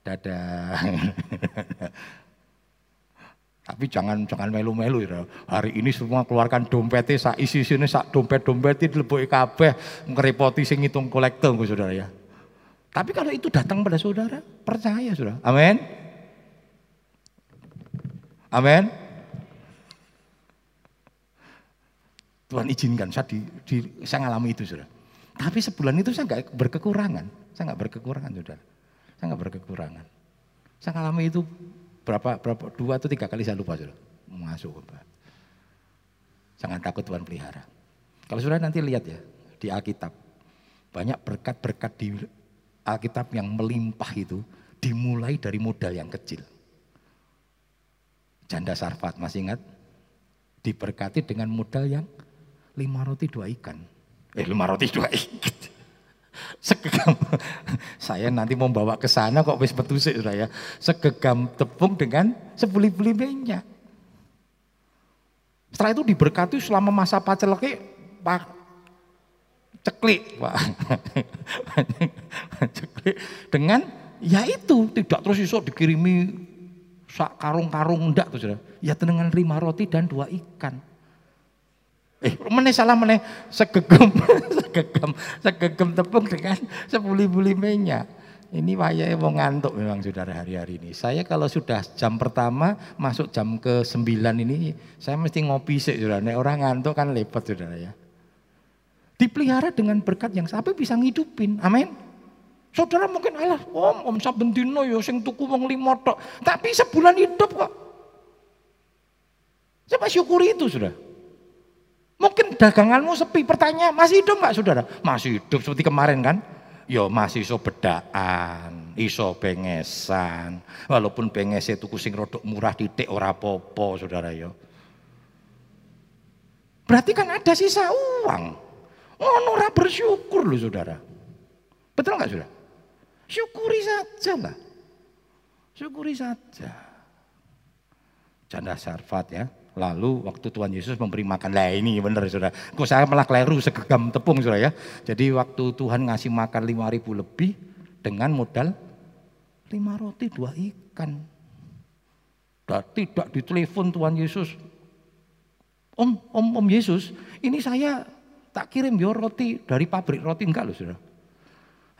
dadah Tapi jangan jangan melu-melu ya. Hari ini semua keluarkan dompetnya, sak isi sini sak dompet-dompet itu lebih kabeh ngerepoti sing ngitung kolektor saudara ya. Tapi kalau itu datang pada saudara, percaya saudara. Amin. Amin. Tuhan izinkan saya di, di saya ngalami itu saudara. Tapi sebulan itu saya nggak berkekurangan, saya nggak berkekurangan saudara. Saya nggak berkekurangan. Saya ngalami itu berapa berapa dua atau tiga kali saya lupa sudah masuk. Jangan takut Tuhan pelihara. Kalau sudah nanti lihat ya di Alkitab banyak berkat-berkat di Alkitab yang melimpah itu dimulai dari modal yang kecil. Janda Sarfat masih ingat? Diberkati dengan modal yang lima roti dua ikan. Eh lima roti dua ikan. Segegam saya nanti mau bawa ke sana kok wis petusik saya. Segegam tepung dengan sebuli-buli minyak. Setelah itu diberkati selama masa paceleke pak ceklik, pak ceklik dengan ya itu tidak terus iso dikirimi sak karung-karung ndak tuh Ya dengan lima roti dan dua ikan. Eh, meneh salah meneh segegem, segegem, segegem tepung dengan sepuli-puli minyak. Ini wayai mau ngantuk memang saudara hari-hari ini. Saya kalau sudah jam pertama masuk jam ke sembilan ini, saya mesti ngopi sih saudara. Nek orang ngantuk kan lepet saudara ya. Dipelihara dengan berkat yang sampai bisa ngidupin. Amin. Saudara mungkin alah om, om saben dino yo sing tuku wong limo tok. Tapi sebulan hidup kok. Coba syukuri itu sudah. Mungkin daganganmu sepi, pertanyaan masih hidup nggak saudara? Masih hidup seperti kemarin kan? Yo masih iso bedaan, iso bengesan. Walaupun bengese tuku sing rodok murah titik ora popo saudara yo. Berarti kan ada sisa uang. Ngono ora bersyukur loh saudara. Betul nggak saudara? Syukuri saja lah. Syukuri saja. Canda sarfat ya. Lalu waktu Tuhan Yesus memberi makan, lah ini benar saudara. Kok saya malah keliru segegam tepung saudara ya. Jadi waktu Tuhan ngasih makan lima ribu lebih dengan modal lima roti dua ikan. Dan tidak ditelepon Tuhan Yesus. Om, om, om Yesus, ini saya tak kirim biar roti dari pabrik roti enggak loh saudara.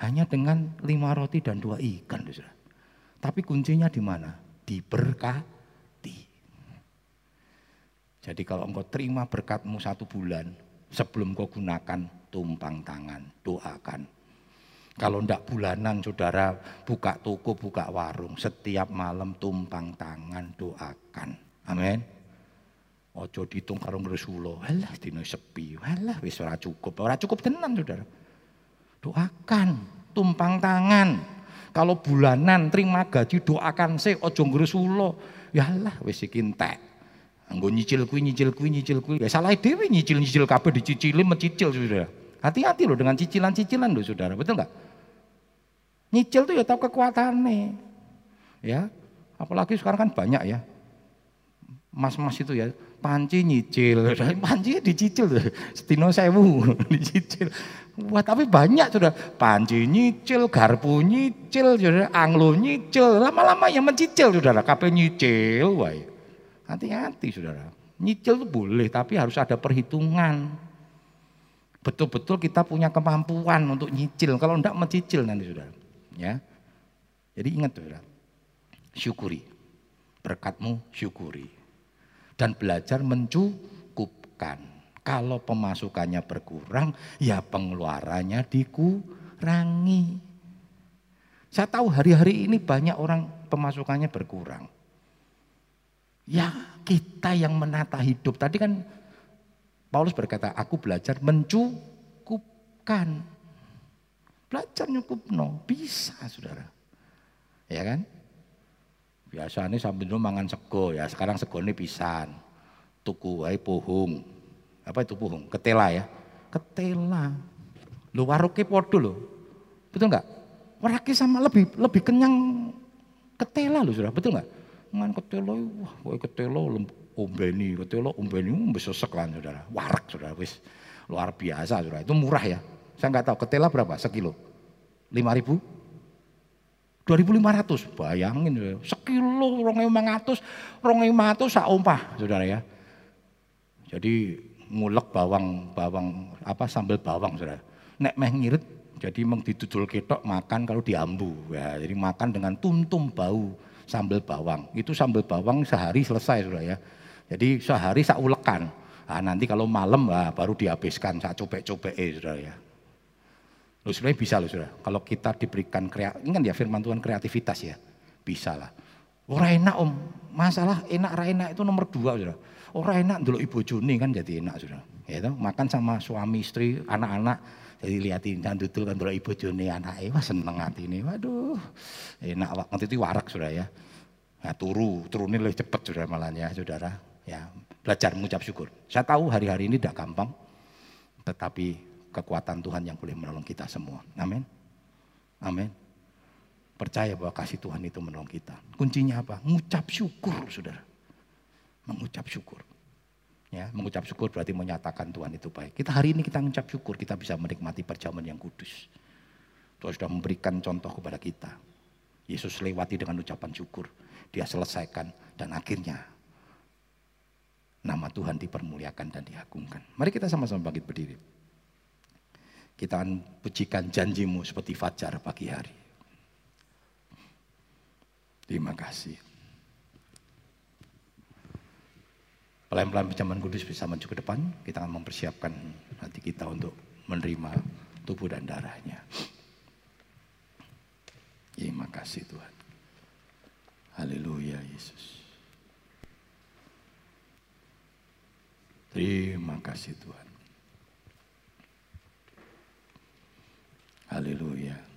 Hanya dengan lima roti dan dua ikan loh saudara. Tapi kuncinya di mana? Diberkati. Jadi kalau engkau terima berkatmu satu bulan, sebelum kau gunakan tumpang tangan, doakan. Kalau ndak bulanan saudara buka toko, buka warung, setiap malam tumpang tangan, doakan. Amin. Ojo ditung karo ngresulo. Halah dino sepi. Halah wis ora cukup. Ora cukup tenan saudara. Doakan, tumpang tangan. Kalau bulanan terima gaji doakan sih ojo ngresulo. Ya Allah wis iki. Anggo nyicil kuwi nyicil kuwi nyicil kuwi. Ya salah dhewe nyicil-nyicil kabeh dicicili mencicil Saudara. Hati-hati loh dengan cicilan-cicilan loh Saudara, betul enggak? Nyicil tuh ya tahu kekuatannya. Ya. Apalagi sekarang kan banyak ya. Mas-mas itu ya, panci nyicil, panci dicicil tuh. Setino sewu dicicil. Wah tapi banyak sudah panci nyicil, garpu nyicil, saudara, anglo nyicil, lama-lama yang mencicil saudara, kape nyicil, wah. Hati-hati saudara. Nyicil itu boleh tapi harus ada perhitungan. Betul-betul kita punya kemampuan untuk nyicil. Kalau enggak mencicil nanti saudara. Ya. Jadi ingat saudara. Syukuri. Berkatmu syukuri. Dan belajar mencukupkan. Kalau pemasukannya berkurang, ya pengeluarannya dikurangi. Saya tahu hari-hari ini banyak orang pemasukannya berkurang. Ya kita yang menata hidup. Tadi kan Paulus berkata, aku belajar mencukupkan. Belajar nyukup no, bisa saudara. Ya kan? Biasanya sambil dulu mangan sego ya, sekarang sego ini pisan. Tuku wae pohung. Apa itu pohung? Ketela ya. Ketela. Lu waruknya podo lo. Betul enggak? Waraki sama lebih lebih kenyang ketela lo sudah, betul enggak? Man ketelo, wah kowe ketelo ombeni, ketelo ombeni bisa sesek lah saudara. Warak saudara, wis luar biasa saudara. Itu murah ya. Saya nggak tahu ketela berapa sekilo? Lima ribu? Dua ribu lima ratus, bayangin saudara. Sekilo rong mangatus, rong matus sak ompah saudara ya. Jadi ngulek bawang, bawang apa sambal bawang saudara. Nek meh ngirit jadi meng didudul ketok makan kalau diambu ya. Jadi makan dengan tuntum bau sambal bawang. Itu sambal bawang sehari selesai sudah ya. Jadi sehari saya ulekan. Nah, nanti kalau malam nah, baru dihabiskan saya copek-copek eh, sudah ya. Loh sebenarnya bisa loh sudah. Kalau kita diberikan kreatif, kan ya firman Tuhan kreativitas ya. Bisa lah. Orang enak om, masalah enak ra enak itu nomor dua sudah. Orang enak dulu ibu Juni kan jadi enak sudah. Ya itu makan sama suami istri, anak-anak jadi liatin dan tutul kan dulu ibu Juni anak wah seneng hati ini. Waduh, enak waktu itu warak sudah ya. Ya turu, turunnya lebih cepat sudah malahnya saudara. Ya belajar mengucap syukur. Saya tahu hari-hari ini tidak gampang, tetapi kekuatan Tuhan yang boleh menolong kita semua. Amin. Amin. Percaya bahwa kasih Tuhan itu menolong kita. Kuncinya apa? Mengucap syukur, saudara. Mengucap syukur. Ya, mengucap syukur berarti menyatakan Tuhan itu baik. Kita hari ini kita mengucap syukur, kita bisa menikmati perjamuan yang kudus. Tuhan sudah memberikan contoh kepada kita. Yesus lewati dengan ucapan syukur. Dia selesaikan dan akhirnya nama Tuhan dipermuliakan dan diagungkan. Mari kita sama-sama bangkit berdiri. Kita akan pujikan janjimu seperti fajar pagi hari. Terima kasih. pelayan-pelayan pinjaman kudus bisa maju ke depan, kita akan mempersiapkan hati kita untuk menerima tubuh dan darahnya. Ya, terima kasih Tuhan. Haleluya Yesus. Terima kasih Tuhan. Haleluya.